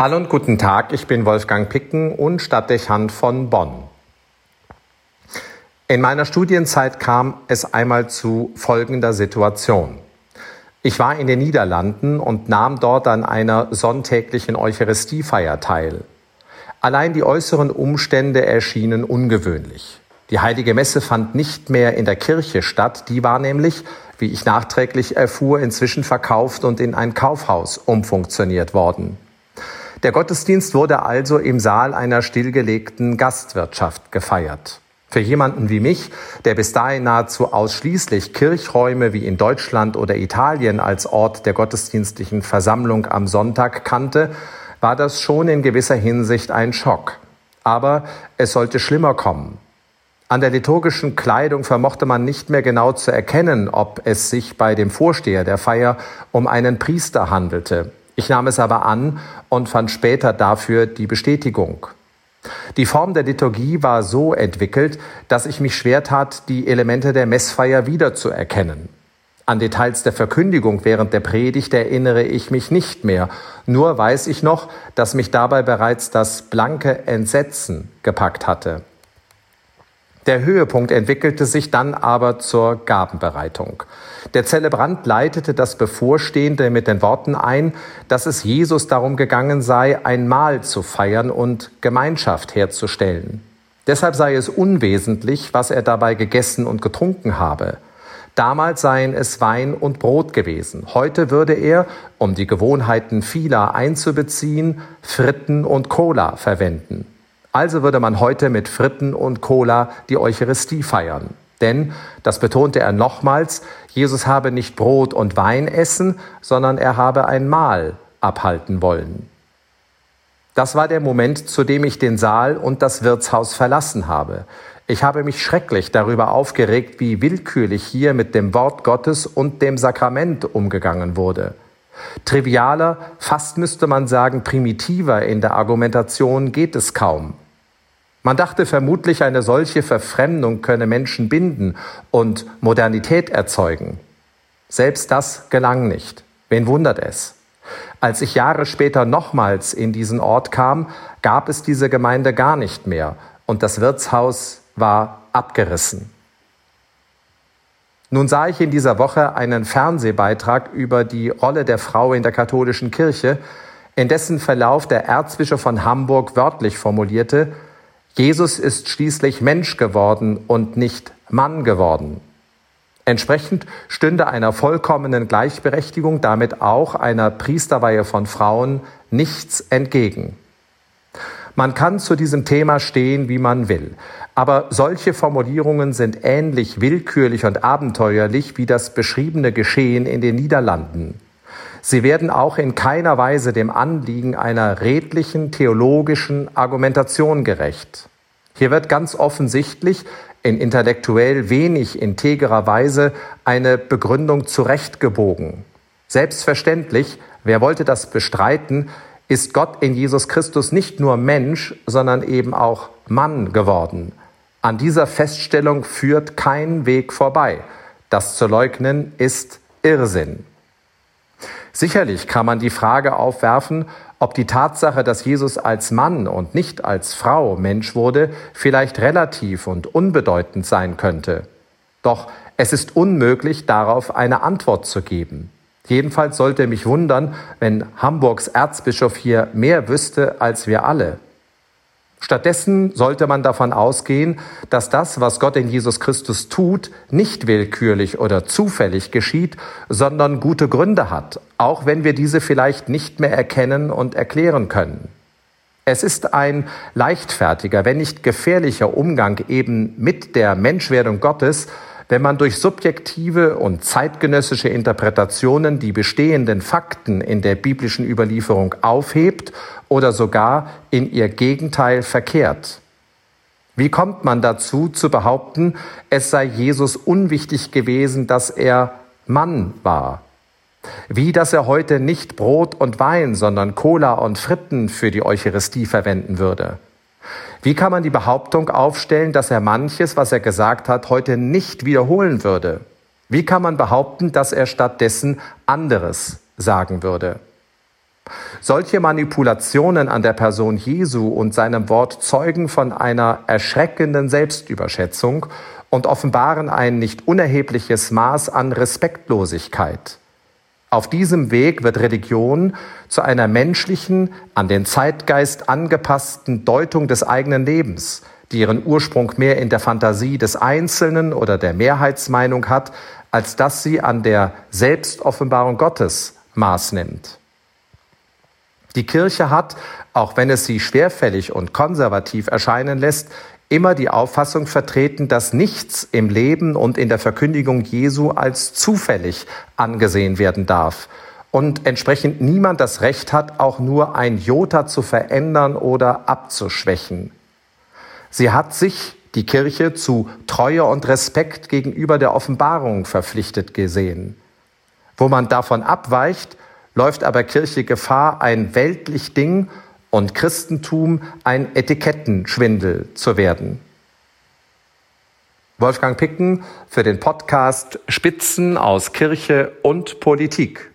Hallo und guten Tag, ich bin Wolfgang Picken und Stadtdechant von Bonn. In meiner Studienzeit kam es einmal zu folgender Situation. Ich war in den Niederlanden und nahm dort an einer sonntäglichen Eucharistiefeier teil. Allein die äußeren Umstände erschienen ungewöhnlich. Die heilige Messe fand nicht mehr in der Kirche statt, die war nämlich, wie ich nachträglich erfuhr, inzwischen verkauft und in ein Kaufhaus umfunktioniert worden. Der Gottesdienst wurde also im Saal einer stillgelegten Gastwirtschaft gefeiert. Für jemanden wie mich, der bis dahin nahezu ausschließlich Kirchräume wie in Deutschland oder Italien als Ort der gottesdienstlichen Versammlung am Sonntag kannte, war das schon in gewisser Hinsicht ein Schock. Aber es sollte schlimmer kommen. An der liturgischen Kleidung vermochte man nicht mehr genau zu erkennen, ob es sich bei dem Vorsteher der Feier um einen Priester handelte. Ich nahm es aber an und fand später dafür die Bestätigung. Die Form der Liturgie war so entwickelt, dass ich mich schwer tat, die Elemente der Messfeier wiederzuerkennen. An Details der Verkündigung während der Predigt erinnere ich mich nicht mehr, nur weiß ich noch, dass mich dabei bereits das blanke Entsetzen gepackt hatte. Der Höhepunkt entwickelte sich dann aber zur Gabenbereitung. Der Zelebrant leitete das Bevorstehende mit den Worten ein, dass es Jesus darum gegangen sei, ein Mahl zu feiern und Gemeinschaft herzustellen. Deshalb sei es unwesentlich, was er dabei gegessen und getrunken habe. Damals seien es Wein und Brot gewesen. Heute würde er, um die Gewohnheiten vieler einzubeziehen, Fritten und Cola verwenden. Also würde man heute mit Fritten und Cola die Eucharistie feiern. Denn, das betonte er nochmals, Jesus habe nicht Brot und Wein essen, sondern er habe ein Mahl abhalten wollen. Das war der Moment, zu dem ich den Saal und das Wirtshaus verlassen habe. Ich habe mich schrecklich darüber aufgeregt, wie willkürlich hier mit dem Wort Gottes und dem Sakrament umgegangen wurde. Trivialer, fast müsste man sagen primitiver in der Argumentation geht es kaum. Man dachte vermutlich, eine solche Verfremdung könne Menschen binden und Modernität erzeugen. Selbst das gelang nicht. Wen wundert es? Als ich Jahre später nochmals in diesen Ort kam, gab es diese Gemeinde gar nicht mehr und das Wirtshaus war abgerissen. Nun sah ich in dieser Woche einen Fernsehbeitrag über die Rolle der Frau in der katholischen Kirche, in dessen Verlauf der Erzbischof von Hamburg wörtlich formulierte, Jesus ist schließlich Mensch geworden und nicht Mann geworden. Entsprechend stünde einer vollkommenen Gleichberechtigung, damit auch einer Priesterweihe von Frauen, nichts entgegen. Man kann zu diesem Thema stehen, wie man will, aber solche Formulierungen sind ähnlich willkürlich und abenteuerlich wie das beschriebene Geschehen in den Niederlanden. Sie werden auch in keiner Weise dem Anliegen einer redlichen theologischen Argumentation gerecht. Hier wird ganz offensichtlich in intellektuell wenig integrer Weise eine Begründung zurechtgebogen. Selbstverständlich, wer wollte das bestreiten, ist Gott in Jesus Christus nicht nur Mensch, sondern eben auch Mann geworden. An dieser Feststellung führt kein Weg vorbei. Das zu leugnen ist Irrsinn. Sicherlich kann man die Frage aufwerfen, ob die Tatsache, dass Jesus als Mann und nicht als Frau Mensch wurde, vielleicht relativ und unbedeutend sein könnte. Doch es ist unmöglich, darauf eine Antwort zu geben. Jedenfalls sollte mich wundern, wenn Hamburgs Erzbischof hier mehr wüsste als wir alle. Stattdessen sollte man davon ausgehen, dass das, was Gott in Jesus Christus tut, nicht willkürlich oder zufällig geschieht, sondern gute Gründe hat, auch wenn wir diese vielleicht nicht mehr erkennen und erklären können. Es ist ein leichtfertiger, wenn nicht gefährlicher Umgang eben mit der Menschwerdung Gottes, wenn man durch subjektive und zeitgenössische Interpretationen die bestehenden Fakten in der biblischen Überlieferung aufhebt oder sogar in ihr Gegenteil verkehrt. Wie kommt man dazu zu behaupten, es sei Jesus unwichtig gewesen, dass er Mann war? Wie dass er heute nicht Brot und Wein, sondern Cola und Fritten für die Eucharistie verwenden würde? Wie kann man die Behauptung aufstellen, dass er manches, was er gesagt hat, heute nicht wiederholen würde? Wie kann man behaupten, dass er stattdessen anderes sagen würde? Solche Manipulationen an der Person Jesu und seinem Wort zeugen von einer erschreckenden Selbstüberschätzung und offenbaren ein nicht unerhebliches Maß an Respektlosigkeit. Auf diesem Weg wird Religion zu einer menschlichen, an den Zeitgeist angepassten Deutung des eigenen Lebens, die ihren Ursprung mehr in der Fantasie des Einzelnen oder der Mehrheitsmeinung hat, als dass sie an der Selbstoffenbarung Gottes Maß nimmt. Die Kirche hat, auch wenn es sie schwerfällig und konservativ erscheinen lässt, immer die Auffassung vertreten, dass nichts im Leben und in der Verkündigung Jesu als zufällig angesehen werden darf und entsprechend niemand das Recht hat, auch nur ein Jota zu verändern oder abzuschwächen. Sie hat sich, die Kirche, zu Treue und Respekt gegenüber der Offenbarung verpflichtet gesehen. Wo man davon abweicht, läuft aber Kirche Gefahr, ein weltlich Ding und Christentum ein Etikettenschwindel zu werden. Wolfgang Picken für den Podcast Spitzen aus Kirche und Politik.